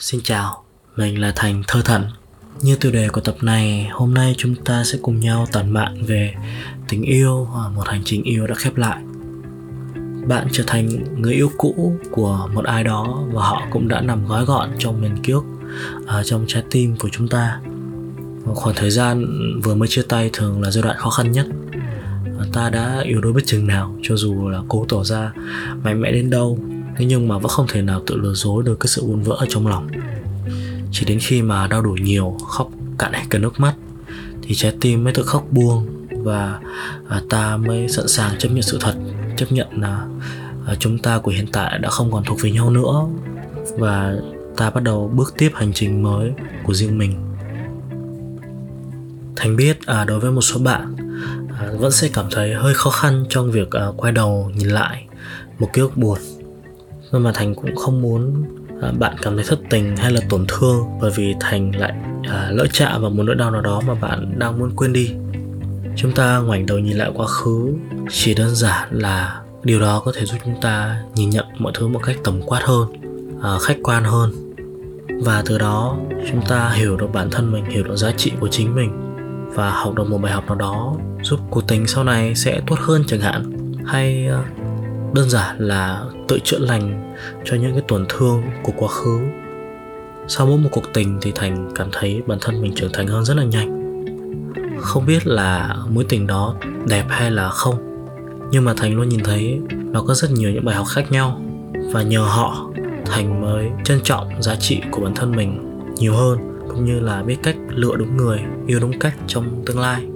Xin chào, mình là Thành Thơ Thần. Như tiêu đề của tập này, hôm nay chúng ta sẽ cùng nhau tản mạn về tình yêu, một hành trình yêu đã khép lại. Bạn trở thành người yêu cũ của một ai đó và họ cũng đã nằm gói gọn trong miền kiếp, ở trong trái tim của chúng ta. Khoảng thời gian vừa mới chia tay thường là giai đoạn khó khăn nhất ta đã yêu đôi bất chừng nào cho dù là cố tỏ ra mạnh mẽ đến đâu thế nhưng mà vẫn không thể nào tự lừa dối được cái sự buồn vỡ ở trong lòng. Chỉ đến khi mà đau đủ nhiều khóc cạn hết cả nước mắt thì trái tim mới tự khóc buông và à, ta mới sẵn sàng chấp nhận sự thật chấp nhận là à, chúng ta của hiện tại đã không còn thuộc về nhau nữa và ta bắt đầu bước tiếp hành trình mới của riêng mình. Thành biết à, đối với một số bạn à, vẫn sẽ cảm thấy hơi khó khăn trong việc à, quay đầu nhìn lại một ký ức buồn nhưng mà thành cũng không muốn à, bạn cảm thấy thất tình hay là tổn thương bởi vì thành lại à, lỡ chạm vào một nỗi đau nào đó mà bạn đang muốn quên đi. Chúng ta ngoảnh đầu nhìn lại quá khứ chỉ đơn giản là điều đó có thể giúp chúng ta nhìn nhận mọi thứ một cách tổng quát hơn à, khách quan hơn. Và từ đó chúng ta hiểu được bản thân mình hiểu được giá trị của chính mình. Và học được một bài học nào đó giúp cuộc tình sau này sẽ tốt hơn chẳng hạn. Hay à, đơn giản là tự chữa lành cho những cái tổn thương của quá khứ. Sau mỗi một cuộc tình thì thành cảm thấy bản thân mình trưởng thành hơn rất là nhanh. Không biết là mối tình đó đẹp hay là không, nhưng mà thành luôn nhìn thấy nó có rất nhiều những bài học khác nhau. Và nhờ họ, thành mới trân trọng giá trị của bản thân mình nhiều hơn, cũng như là biết cách lựa đúng người, yêu đúng cách trong tương lai.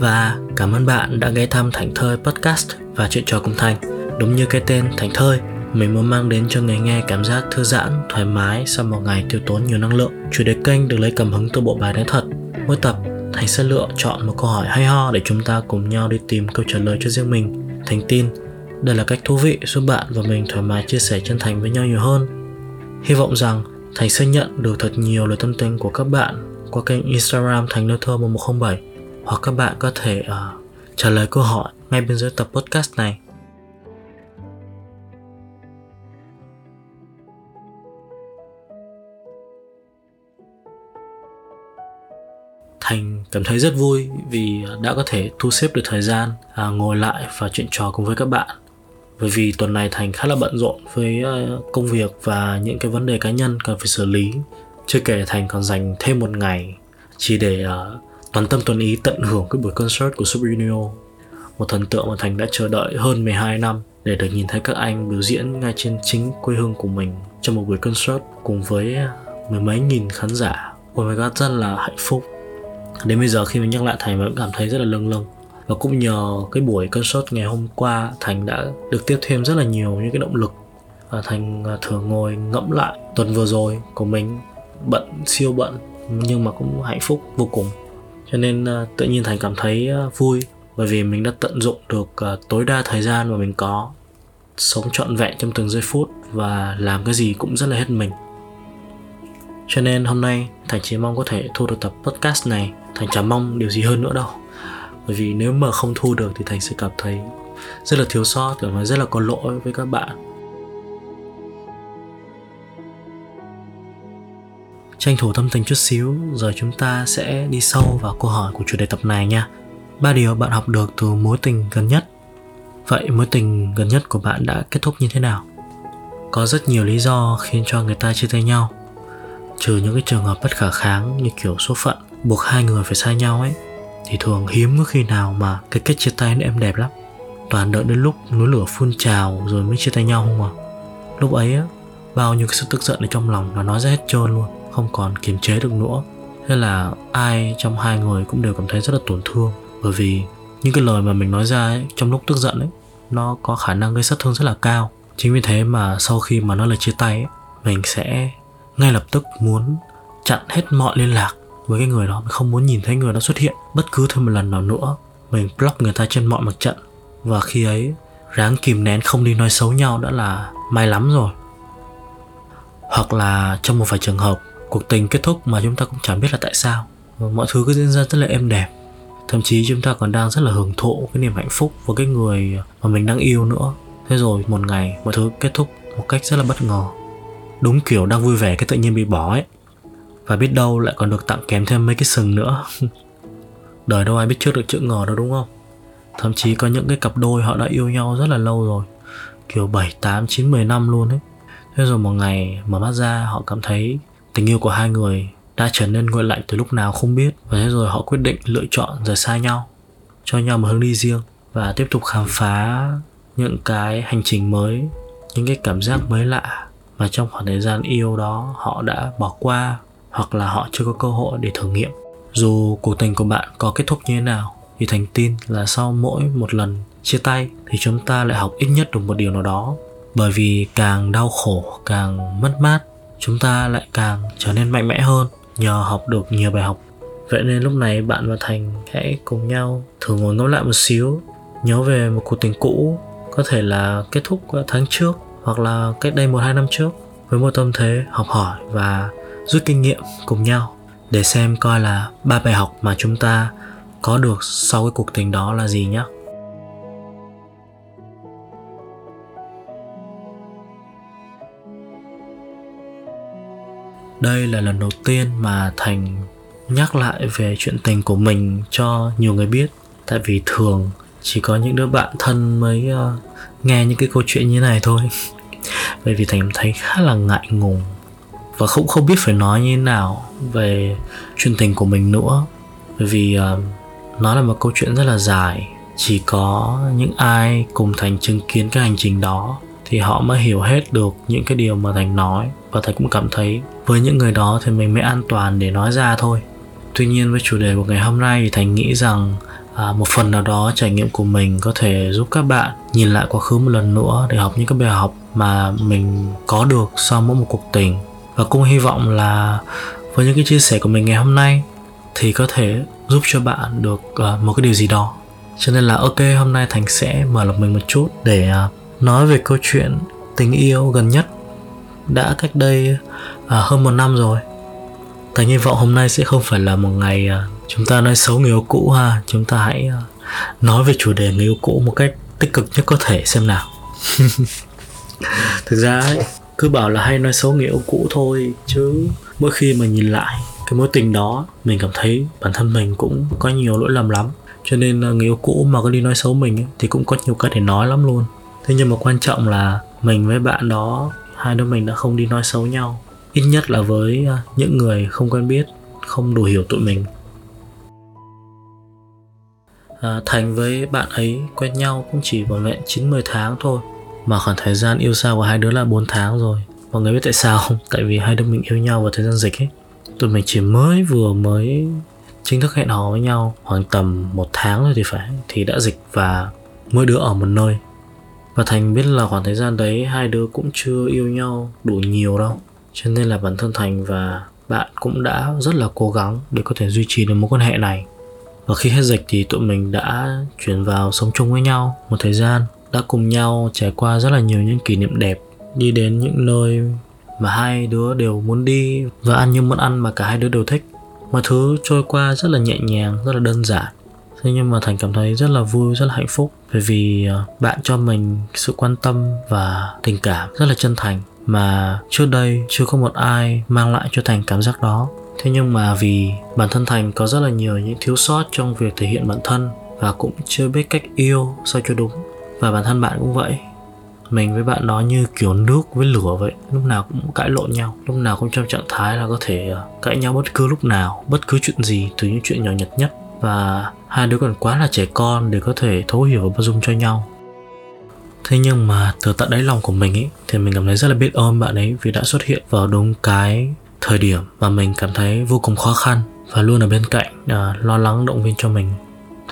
Và cảm ơn bạn đã ghé thăm Thành Thơi Podcast và chuyện trò cùng Thành. Đúng như cái tên Thành Thơi, mình muốn mang đến cho người nghe cảm giác thư giãn, thoải mái sau một ngày tiêu tốn nhiều năng lượng. Chủ đề kênh được lấy cảm hứng từ bộ bài nói thật. Mỗi tập, Thành sẽ lựa chọn một câu hỏi hay ho để chúng ta cùng nhau đi tìm câu trả lời cho riêng mình. Thành tin, đây là cách thú vị giúp bạn và mình thoải mái chia sẻ chân thành với nhau nhiều hơn. Hy vọng rằng Thành sẽ nhận được thật nhiều lời tâm tình của các bạn qua kênh Instagram Thành Nơi Thơ 1107 hoặc các bạn có thể uh, trả lời câu hỏi ngay bên dưới tập podcast này Thành cảm thấy rất vui vì đã có thể thu xếp được thời gian à, ngồi lại và chuyện trò cùng với các bạn. Bởi vì tuần này Thành khá là bận rộn với uh, công việc và những cái vấn đề cá nhân cần phải xử lý. Chưa kể Thành còn dành thêm một ngày chỉ để uh, toàn tâm toàn ý tận hưởng cái buổi concert của Super Junior một thần tượng mà Thành đã chờ đợi hơn 12 năm để được nhìn thấy các anh biểu diễn ngay trên chính quê hương của mình trong một buổi concert cùng với mười mấy nghìn khán giả. Oh my god, rất là hạnh phúc. Đến bây giờ khi mình nhắc lại Thành vẫn cảm thấy rất là lâng lâng. Và cũng nhờ cái buổi concert ngày hôm qua Thành đã được tiếp thêm rất là nhiều những cái động lực và Thành à, thường ngồi ngẫm lại tuần vừa rồi của mình bận siêu bận nhưng mà cũng hạnh phúc vô cùng cho nên uh, tự nhiên thành cảm thấy uh, vui bởi vì mình đã tận dụng được uh, tối đa thời gian mà mình có sống trọn vẹn trong từng giây phút và làm cái gì cũng rất là hết mình. Cho nên hôm nay thành chỉ mong có thể thu được tập podcast này. Thành chẳng mong điều gì hơn nữa đâu. Bởi vì nếu mà không thu được thì thành sẽ cảm thấy rất là thiếu sót và rất là có lỗi với các bạn. Tranh thủ tâm tình chút xíu, rồi chúng ta sẽ đi sâu vào câu hỏi của chủ đề tập này nha. Ba điều bạn học được từ mối tình gần nhất. Vậy mối tình gần nhất của bạn đã kết thúc như thế nào? Có rất nhiều lý do khiến cho người ta chia tay nhau. Trừ những cái trường hợp bất khả kháng như kiểu số phận buộc hai người phải xa nhau ấy, thì thường hiếm có khi nào mà cái kết chia tay nó êm đẹp lắm. Toàn đợi đến lúc núi lửa phun trào rồi mới chia tay nhau không à? Lúc ấy á, bao nhiêu cái sự tức giận ở trong lòng nó nói ra hết trơn luôn không còn kiềm chế được nữa. Thế là ai trong hai người cũng đều cảm thấy rất là tổn thương bởi vì những cái lời mà mình nói ra ấy, trong lúc tức giận ấy nó có khả năng gây sát thương rất là cao. Chính vì thế mà sau khi mà nó là chia tay ấy, mình sẽ ngay lập tức muốn chặn hết mọi liên lạc với cái người đó. Mình không muốn nhìn thấy người đó xuất hiện bất cứ thêm một lần nào nữa. Mình block người ta trên mọi mặt trận. Và khi ấy ráng kìm nén không đi nói xấu nhau đã là may lắm rồi. Hoặc là trong một vài trường hợp cuộc tình kết thúc mà chúng ta cũng chẳng biết là tại sao. Mọi thứ cứ diễn ra rất là êm đẹp. Thậm chí chúng ta còn đang rất là hưởng thụ cái niềm hạnh phúc với cái người mà mình đang yêu nữa. Thế rồi một ngày mọi thứ kết thúc một cách rất là bất ngờ. Đúng kiểu đang vui vẻ cái tự nhiên bị bỏ ấy. Và biết đâu lại còn được tặng kèm thêm mấy cái sừng nữa. Đời đâu ai biết trước được chữ ngờ đâu đúng không? Thậm chí có những cái cặp đôi họ đã yêu nhau rất là lâu rồi. Kiểu 7, 8, 9, 10 năm luôn ấy. Thế rồi một ngày mở mắt ra họ cảm thấy tình yêu của hai người đã trở nên nguội lạnh từ lúc nào không biết. Và thế rồi họ quyết định lựa chọn rời xa nhau, cho nhau một hướng đi riêng và tiếp tục khám phá những cái hành trình mới, những cái cảm giác mới lạ mà trong khoảng thời gian yêu đó họ đã bỏ qua hoặc là họ chưa có cơ hội để thử nghiệm. Dù cuộc tình của bạn có kết thúc như thế nào, thì thành tin là sau mỗi một lần chia tay thì chúng ta lại học ít nhất được một điều nào đó. Bởi vì càng đau khổ, càng mất mát chúng ta lại càng trở nên mạnh mẽ hơn nhờ học được nhiều bài học. Vậy nên lúc này bạn và thành hãy cùng nhau thử ngồi ngẫm lại một xíu, nhớ về một cuộc tình cũ, có thể là kết thúc tháng trước hoặc là cách đây một hai năm trước, với một tâm thế học hỏi và rút kinh nghiệm cùng nhau để xem coi là ba bài học mà chúng ta có được sau cái cuộc tình đó là gì nhé đây là lần đầu tiên mà thành nhắc lại về chuyện tình của mình cho nhiều người biết. Tại vì thường chỉ có những đứa bạn thân mới uh, nghe những cái câu chuyện như này thôi. Bởi vì thành thấy khá là ngại ngùng và không không biết phải nói như thế nào về chuyện tình của mình nữa. Bởi vì uh, nó là một câu chuyện rất là dài. Chỉ có những ai cùng thành chứng kiến cái hành trình đó thì họ mới hiểu hết được những cái điều mà thành nói. Và thành cũng cảm thấy với những người đó thì mình mới an toàn để nói ra thôi. Tuy nhiên với chủ đề của ngày hôm nay thì thành nghĩ rằng à, một phần nào đó trải nghiệm của mình có thể giúp các bạn nhìn lại quá khứ một lần nữa để học những cái bài học mà mình có được sau mỗi một cuộc tình. Và cũng hy vọng là với những cái chia sẻ của mình ngày hôm nay thì có thể giúp cho bạn được uh, một cái điều gì đó. Cho nên là ok hôm nay thành sẽ mở lòng mình một chút để uh, nói về câu chuyện tình yêu gần nhất đã cách đây à, hơn một năm rồi. Thành hy vọng hôm nay sẽ không phải là một ngày à, chúng ta nói xấu người yêu cũ ha. Chúng ta hãy à, nói về chủ đề người yêu cũ một cách tích cực nhất có thể xem nào. Thực ra ấy, cứ bảo là hay nói xấu người yêu cũ thôi chứ mỗi khi mà nhìn lại cái mối tình đó mình cảm thấy bản thân mình cũng có nhiều lỗi lầm lắm. Cho nên à, người yêu cũ mà có đi nói xấu mình ấy, thì cũng có nhiều cái để nói lắm luôn thế nhưng mà quan trọng là mình với bạn đó hai đứa mình đã không đi nói xấu nhau. Ít nhất là với à, những người không quen biết không đủ hiểu tụi mình. À, thành với bạn ấy quen nhau cũng chỉ vỏn vẹn 9-10 tháng thôi mà khoảng thời gian yêu xa của hai đứa là 4 tháng rồi. Mọi người biết tại sao không? Tại vì hai đứa mình yêu nhau vào thời gian dịch ấy. Tụi mình chỉ mới vừa mới chính thức hẹn hò với nhau khoảng tầm một tháng rồi thì phải thì đã dịch và mỗi đứa ở một nơi và thành biết là khoảng thời gian đấy hai đứa cũng chưa yêu nhau đủ nhiều đâu. Cho nên là bản thân thành và bạn cũng đã rất là cố gắng để có thể duy trì được mối quan hệ này. Và khi hết dịch thì tụi mình đã chuyển vào sống chung với nhau một thời gian, đã cùng nhau trải qua rất là nhiều những kỷ niệm đẹp, đi đến những nơi mà hai đứa đều muốn đi và ăn những món ăn mà cả hai đứa đều thích. Mọi thứ trôi qua rất là nhẹ nhàng, rất là đơn giản thế nhưng mà thành cảm thấy rất là vui, rất là hạnh phúc. Bởi vì à, bạn cho mình sự quan tâm và tình cảm rất là chân thành mà trước đây chưa có một ai mang lại cho thành cảm giác đó. Thế nhưng mà vì bản thân thành có rất là nhiều những thiếu sót trong việc thể hiện bản thân và cũng chưa biết cách yêu sao cho đúng. Và bản thân bạn cũng vậy. Mình với bạn đó như kiểu nước với lửa vậy. Lúc nào cũng cãi lộn nhau. Lúc nào cũng trong trạng thái là có thể à, cãi nhau bất cứ lúc nào, bất cứ chuyện gì, từ những chuyện nhỏ nhặt nhất. Và hai đứa còn quá là trẻ con để có thể thấu hiểu và bao dung cho nhau. Thế nhưng mà từ tận đáy lòng của mình ấy thì mình cảm thấy rất là biết ơn bạn ấy vì đã xuất hiện vào đúng cái thời điểm mà mình cảm thấy vô cùng khó khăn và luôn ở bên cạnh à, lo lắng động viên cho mình.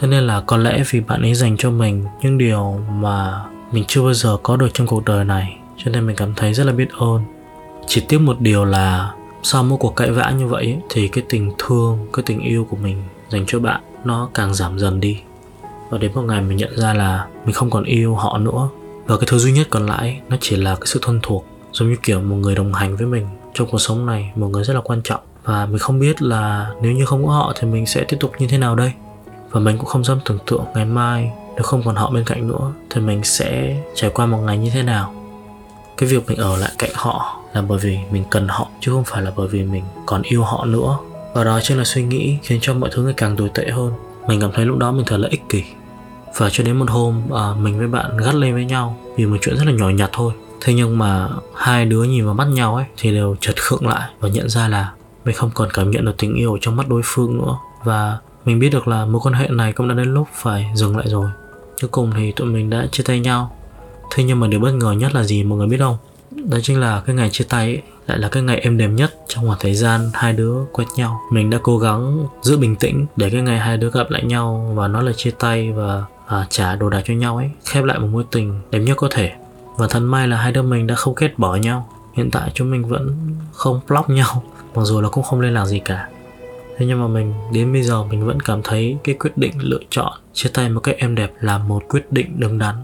Thế nên là có lẽ vì bạn ấy dành cho mình những điều mà mình chưa bao giờ có được trong cuộc đời này cho nên mình cảm thấy rất là biết ơn. Chỉ tiếc một điều là sau mỗi cuộc cãi vã như vậy ấy, thì cái tình thương cái tình yêu của mình dành cho bạn nó càng giảm dần đi. Và đến một ngày mình nhận ra là mình không còn yêu họ nữa. Và cái thứ duy nhất còn lại, nó chỉ là cái sự thân thuộc, giống như kiểu một người đồng hành với mình. Trong cuộc sống này, một người rất là quan trọng. Và mình không biết là nếu như không có họ thì mình sẽ tiếp tục như thế nào đây. Và mình cũng không dám tưởng tượng ngày mai, nếu không còn họ bên cạnh nữa, thì mình sẽ trải qua một ngày như thế nào. Cái việc mình ở lại cạnh họ là bởi vì mình cần họ, chứ không phải là bởi vì mình còn yêu họ nữa và đó chính là suy nghĩ khiến cho mọi thứ ngày càng tồi tệ hơn. Mình cảm thấy lúc đó mình thật là ích kỷ. Và cho đến một hôm à, mình với bạn gắt lên với nhau vì một chuyện rất là nhỏ nhặt thôi. Thế nhưng mà hai đứa nhìn vào mắt nhau ấy thì đều chợt khựng lại và nhận ra là mình không còn cảm nhận được tình yêu trong mắt đối phương nữa. Và mình biết được là mối quan hệ này cũng đã đến lúc phải dừng lại rồi. Cuối cùng thì tụi mình đã chia tay nhau. Thế nhưng mà điều bất ngờ nhất là gì mọi người biết không? Đó chính là cái ngày chia tay ấy, lại là cái ngày êm đềm nhất trong khoảng thời gian hai đứa quen nhau. Mình đã cố gắng giữ bình tĩnh để cái ngày hai đứa gặp lại nhau và nói là chia tay và à, trả đồ đạc cho nhau ấy khép lại một mối tình đẹp nhất có thể. Và thật may là hai đứa mình đã không kết bỏ nhau. Hiện tại chúng mình vẫn không block nhau mặc dù là cũng không liên lạc gì cả. Thế nhưng mà mình đến bây giờ mình vẫn cảm thấy cái quyết định lựa chọn chia tay một cách êm đẹp là một quyết định đúng đắn.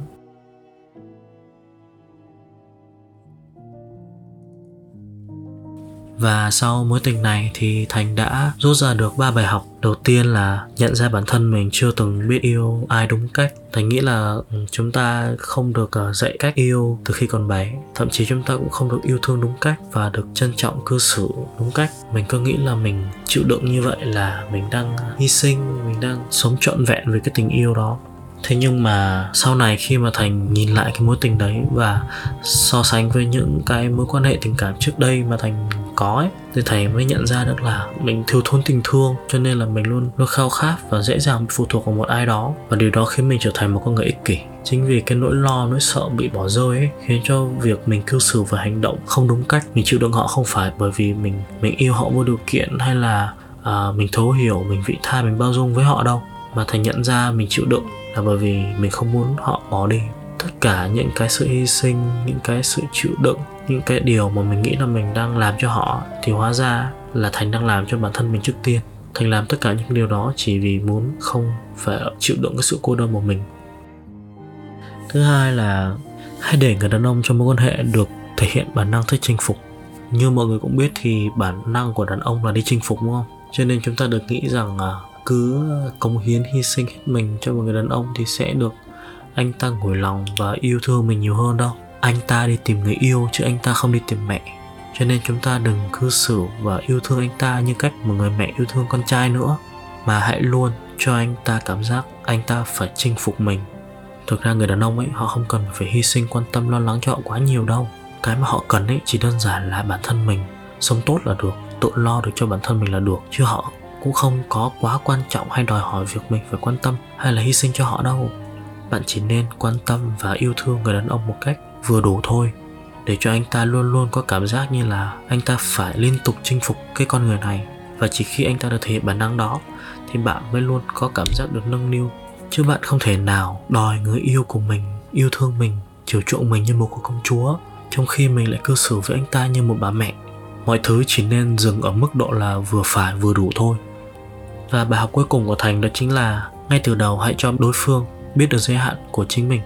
Và sau mối tình này thì Thành đã rút ra được ba bài học. Đầu tiên là nhận ra bản thân mình chưa từng biết yêu ai đúng cách. Thành nghĩ là ừ, chúng ta không được ờ, dạy cách yêu từ khi còn bé. Thậm chí chúng ta cũng không được yêu thương đúng cách và được trân trọng cư xử đúng cách. Mình cứ nghĩ là mình chịu đựng như vậy là mình đang hy sinh, mình đang sống trọn vẹn với cái tình yêu đó thế nhưng mà sau này khi mà thành nhìn lại cái mối tình đấy và so sánh với những cái mối quan hệ tình cảm trước đây mà thành có ấy. Thì thầy mới nhận ra được là mình thiếu thốn tình thương cho nên là mình luôn luôn khao khát và dễ dàng phụ thuộc vào một ai đó. Và điều đó khiến mình trở thành một con người ích kỷ. Chính vì cái nỗi lo nỗi sợ bị bỏ rơi ấy khiến cho việc mình cư xử và hành động không đúng cách mình chịu đựng họ không phải bởi vì mình mình yêu họ vô điều kiện hay là à, mình thấu hiểu mình vị tha mình bao dung với họ đâu. Mà thầy nhận ra mình chịu đựng là bởi vì mình không muốn họ bỏ đi. Tất cả những cái sự hy sinh những cái sự chịu đựng những cái điều mà mình nghĩ là mình đang làm cho họ thì hóa ra là thành đang làm cho bản thân mình trước tiên. Thành làm tất cả những điều đó chỉ vì muốn không phải chịu đựng cái sự cô đơn của mình. Thứ hai là hãy để người đàn ông trong mối quan hệ được thể hiện bản năng thích chinh phục. Như mọi người cũng biết thì bản năng của đàn ông là đi chinh phục, đúng không? Cho nên chúng ta được nghĩ rằng à, cứ cống hiến, hy sinh hết mình cho một người đàn ông thì sẽ được anh ta ngồi lòng và yêu thương mình nhiều hơn đâu anh ta đi tìm người yêu chứ anh ta không đi tìm mẹ. Cho nên chúng ta đừng cư xử và yêu thương anh ta như cách một người mẹ yêu thương con trai nữa, mà hãy luôn cho anh ta cảm giác anh ta phải chinh phục mình. Thực ra người đàn ông ấy, họ không cần phải hy sinh quan tâm lo lắng cho họ quá nhiều đâu. Cái mà họ cần ấy chỉ đơn giản là bản thân mình sống tốt là được, tự lo được cho bản thân mình là được, chứ họ cũng không có quá quan trọng hay đòi hỏi việc mình phải quan tâm hay là hy sinh cho họ đâu. Bạn chỉ nên quan tâm và yêu thương người đàn ông một cách vừa đủ thôi, để cho anh ta luôn luôn có cảm giác như là anh ta phải liên tục chinh phục cái con người này. Và chỉ khi anh ta được thể hiện bản năng đó, thì bạn mới luôn có cảm giác được nâng niu. Chứ bạn không thể nào đòi người yêu của mình, yêu thương mình, chiều chuộng mình như một cô công chúa, trong khi mình lại cư xử với anh ta như một bà mẹ. Mọi thứ chỉ nên dừng ở mức độ là vừa phải vừa đủ thôi. Và bài học cuối cùng của thành đó chính là ngay từ đầu hãy cho đối phương biết được giới hạn của chính mình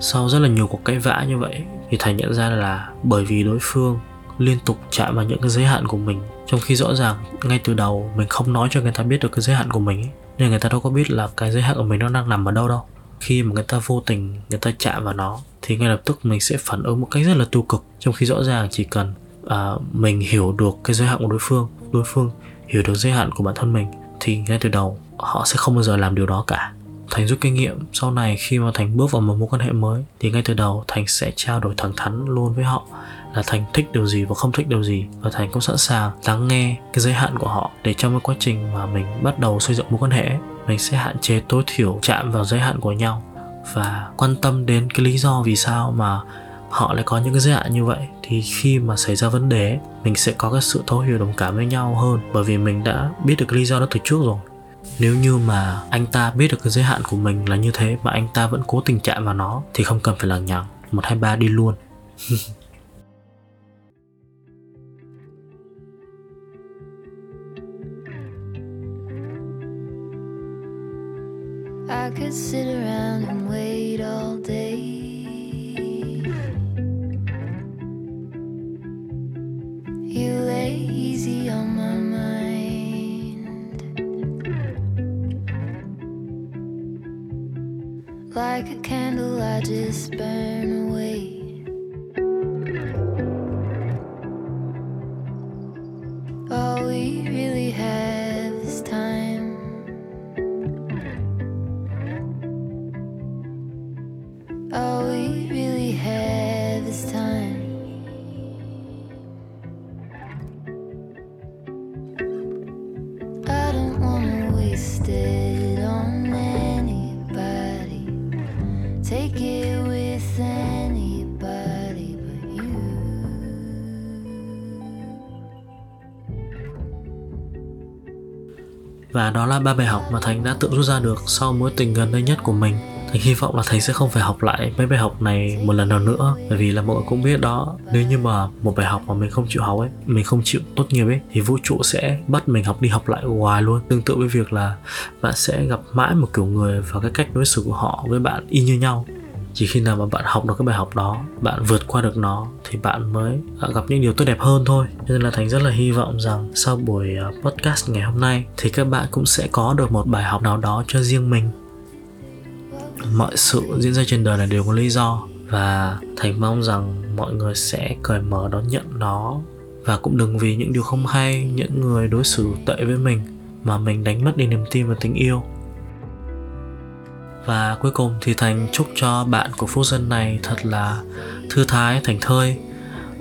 sau rất là nhiều cuộc cãi vã như vậy thì thành nhận ra là bởi vì đối phương liên tục chạm vào những cái giới hạn của mình trong khi rõ ràng ngay từ đầu mình không nói cho người ta biết được cái giới hạn của mình ấy, nên người ta đâu có biết là cái giới hạn của mình nó đang nằm ở đâu đâu. Khi mà người ta vô tình người ta chạm vào nó thì ngay lập tức mình sẽ phản ứng một cách rất là tiêu cực trong khi rõ ràng chỉ cần à, mình hiểu được cái giới hạn của đối phương đối phương hiểu được giới hạn của bản thân mình thì ngay từ đầu họ sẽ không bao giờ làm điều đó cả thành rút kinh nghiệm, sau này khi mà thành bước vào một mối quan hệ mới, thì ngay từ đầu thành sẽ trao đổi thẳng thắn luôn với họ là thành thích điều gì và không thích điều gì. Và thành cũng sẵn sàng lắng nghe cái giới hạn của họ để trong cái quá trình mà mình bắt đầu xây dựng mối quan hệ, mình sẽ hạn chế tối thiểu chạm vào giới hạn của nhau. Và quan tâm đến cái lý do vì sao mà họ lại có những cái giới hạn như vậy, thì khi mà xảy ra vấn đề, mình sẽ có cái sự thấu hiểu đồng cảm với nhau hơn. Bởi vì mình đã biết được cái lý do đó từ trước rồi nếu như mà anh ta biết được cái giới hạn của mình là như thế mà anh ta vẫn cố tình chạm vào nó, thì không cần phải lằng nhằng. Một, hai, ba, đi luôn. I could sit around and wait all day. You lay easy on my mind. like a candle I just burn away. Và đó là ba bài học mà Thành đã tự rút ra được sau mối tình gần đây nhất của mình. Thành hy vọng là Thành sẽ không phải học lại mấy bài học này một lần nào nữa, Bởi vì là mọi người cũng biết đó, Nếu như mà một bài học mà mình không chịu học ấy, Mình không chịu tốt nghiệp ấy, Thì vũ trụ sẽ bắt mình học đi học lại hoài luôn Tương tự với việc là bạn sẽ gặp mãi một kiểu người Và cái cách đối xử của họ với bạn y như nhau chỉ khi nào mà bạn học được cái bài học đó, bạn vượt qua được nó, thì bạn mới à, gặp những điều tốt đẹp hơn thôi. Cho nên là thành rất là hy vọng rằng sau buổi à, podcast ngày hôm nay, thì các bạn cũng sẽ có được một bài học nào đó cho riêng mình. Mọi sự diễn ra trên đời này đều có lý do, và thành mong rằng mọi người sẽ cởi mở đón nhận nó. Và cũng đừng vì những điều không hay, những người đối xử tệ với mình mà mình đánh mất đi niềm tin và tình yêu và cuối cùng thì thành chúc cho bạn của phút dân này thật là thư thái thành thơi.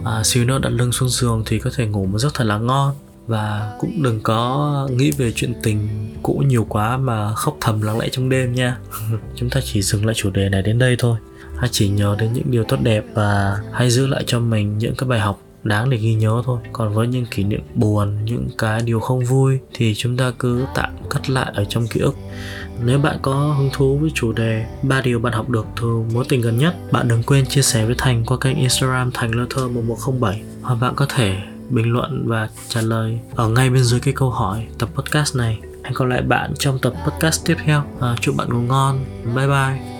À, xíu nữa đặt lưng xuống giường thì có thể ngủ một giấc thật là ngon. Và cũng đừng có nghĩ về chuyện tình cũ nhiều quá mà khóc thầm lắng lẽ trong đêm nha. Chúng ta chỉ dừng lại chủ đề này đến đây thôi. Hãy chỉ nhớ đến những điều tốt đẹp và hãy giữ lại cho mình những cái bài học đáng để ghi nhớ thôi. Còn với những kỷ niệm buồn những cái điều không vui thì chúng ta cứ tạm cắt lại ở trong ký ức. Nếu bạn có hứng thú với chủ đề ba điều bạn học được từ mối tình gần nhất bạn đừng quên chia sẻ với thành qua kênh instagram thành lơ thơ 1107 hoặc bạn có thể bình luận và trả lời ở ngay bên dưới cái câu hỏi tập podcast này. Hẹn gặp lại bạn trong tập podcast tiếp theo. À, chúc bạn ngủ ngon. Bye bye.